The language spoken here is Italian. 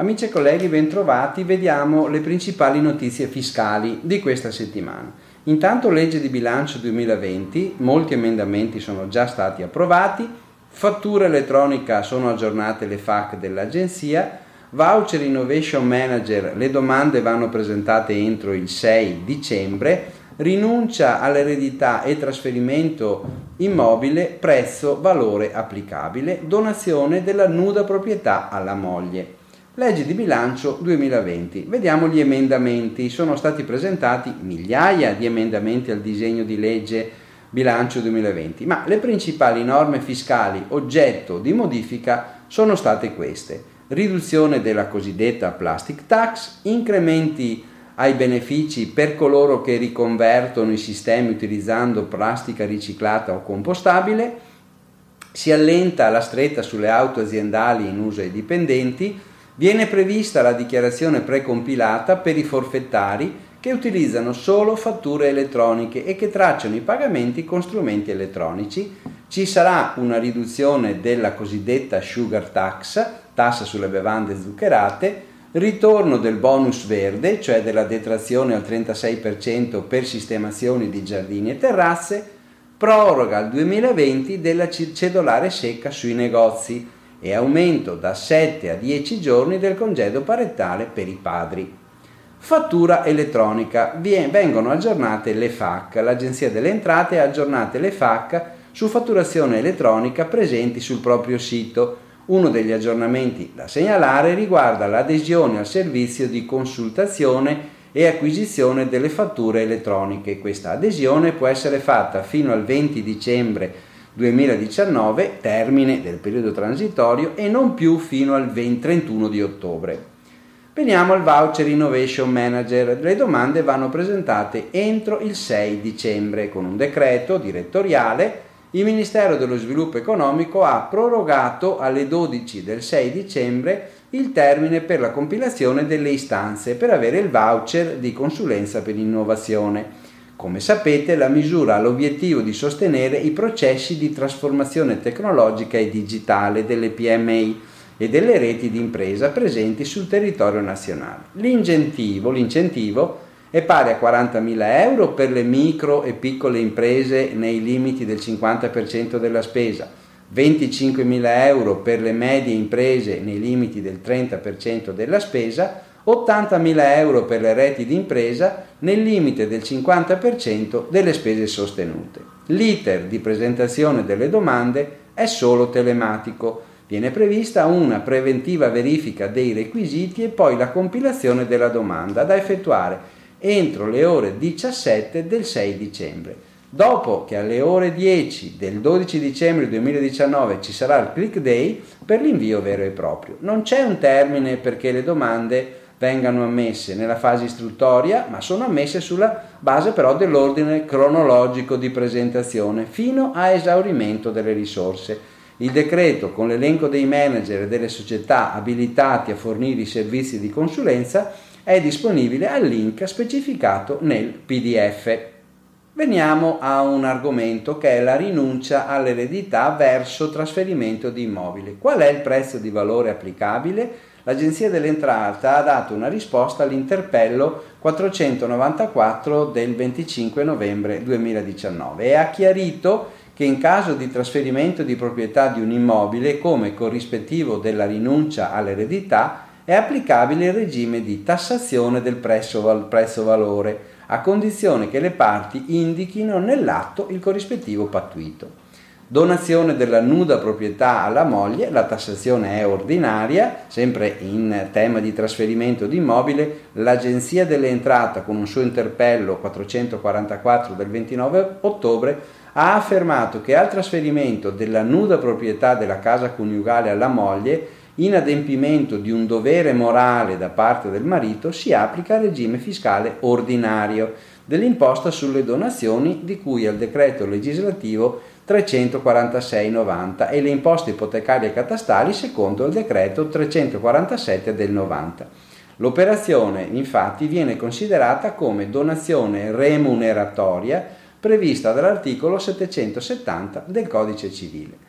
Amici e colleghi, bentrovati. Vediamo le principali notizie fiscali di questa settimana. Intanto legge di bilancio 2020, molti emendamenti sono già stati approvati, fattura elettronica sono aggiornate le FAC dell'agenzia, voucher innovation manager, le domande vanno presentate entro il 6 dicembre, rinuncia all'eredità e trasferimento immobile, prezzo, valore applicabile, donazione della nuda proprietà alla moglie. Legge di bilancio 2020. Vediamo gli emendamenti. Sono stati presentati migliaia di emendamenti al disegno di legge bilancio 2020, ma le principali norme fiscali oggetto di modifica sono state queste. Riduzione della cosiddetta plastic tax, incrementi ai benefici per coloro che riconvertono i sistemi utilizzando plastica riciclata o compostabile, si allenta la stretta sulle auto aziendali in uso ai dipendenti, Viene prevista la dichiarazione precompilata per i forfettari che utilizzano solo fatture elettroniche e che tracciano i pagamenti con strumenti elettronici. Ci sarà una riduzione della cosiddetta sugar tax, tassa sulle bevande zuccherate, ritorno del bonus verde, cioè della detrazione al 36% per sistemazioni di giardini e terrazze, proroga al 2020 della cedolare secca sui negozi e aumento da 7 a 10 giorni del congedo parentale per i padri. Fattura elettronica. Vengono aggiornate le FAC. L'Agenzia delle Entrate ha aggiornate le FAC su fatturazione elettronica presenti sul proprio sito. Uno degli aggiornamenti da segnalare riguarda l'adesione al servizio di consultazione e acquisizione delle fatture elettroniche. Questa adesione può essere fatta fino al 20 dicembre 2019, termine del periodo transitorio, e non più fino al 20, 31 di ottobre. Veniamo al voucher Innovation Manager. Le domande vanno presentate entro il 6 dicembre con un decreto direttoriale. Il Ministero dello Sviluppo Economico ha prorogato alle 12 del 6 dicembre il termine per la compilazione delle istanze per avere il voucher di consulenza per l'innovazione. Come sapete, la misura ha l'obiettivo di sostenere i processi di trasformazione tecnologica e digitale delle PMI e delle reti di impresa presenti sul territorio nazionale. L'incentivo, l'incentivo è pari a 40.000 euro per le micro e piccole imprese nei limiti del 50% della spesa, 25.000 euro per le medie imprese nei limiti del 30% della spesa 80.000 euro per le reti di impresa nel limite del 50% delle spese sostenute. L'iter di presentazione delle domande è solo telematico. Viene prevista una preventiva verifica dei requisiti e poi la compilazione della domanda da effettuare entro le ore 17 del 6 dicembre. Dopo che alle ore 10 del 12 dicembre 2019 ci sarà il click day per l'invio vero e proprio. Non c'è un termine perché le domande vengano ammesse nella fase istruttoria, ma sono ammesse sulla base però dell'ordine cronologico di presentazione fino a esaurimento delle risorse. Il decreto con l'elenco dei manager e delle società abilitati a fornire i servizi di consulenza è disponibile al link specificato nel PDF. Veniamo a un argomento che è la rinuncia all'eredità verso trasferimento di immobili. Qual è il prezzo di valore applicabile? l'Agenzia dell'Entrata ha dato una risposta all'interpello 494 del 25 novembre 2019 e ha chiarito che in caso di trasferimento di proprietà di un immobile come corrispettivo della rinuncia all'eredità è applicabile il regime di tassazione del prezzo valore a condizione che le parti indichino nell'atto il corrispettivo pattuito. Donazione della nuda proprietà alla moglie, la tassazione è ordinaria, sempre in tema di trasferimento di immobile, l'Agenzia delle Entrate con un suo interpello 444 del 29 ottobre ha affermato che al trasferimento della nuda proprietà della casa coniugale alla moglie, in adempimento di un dovere morale da parte del marito, si applica il regime fiscale ordinario dell'imposta sulle donazioni di cui al decreto legislativo 346,90 e le imposte ipotecarie e catastali secondo il decreto 347 del 90. L'operazione infatti viene considerata come donazione remuneratoria prevista dall'articolo 770 del Codice Civile.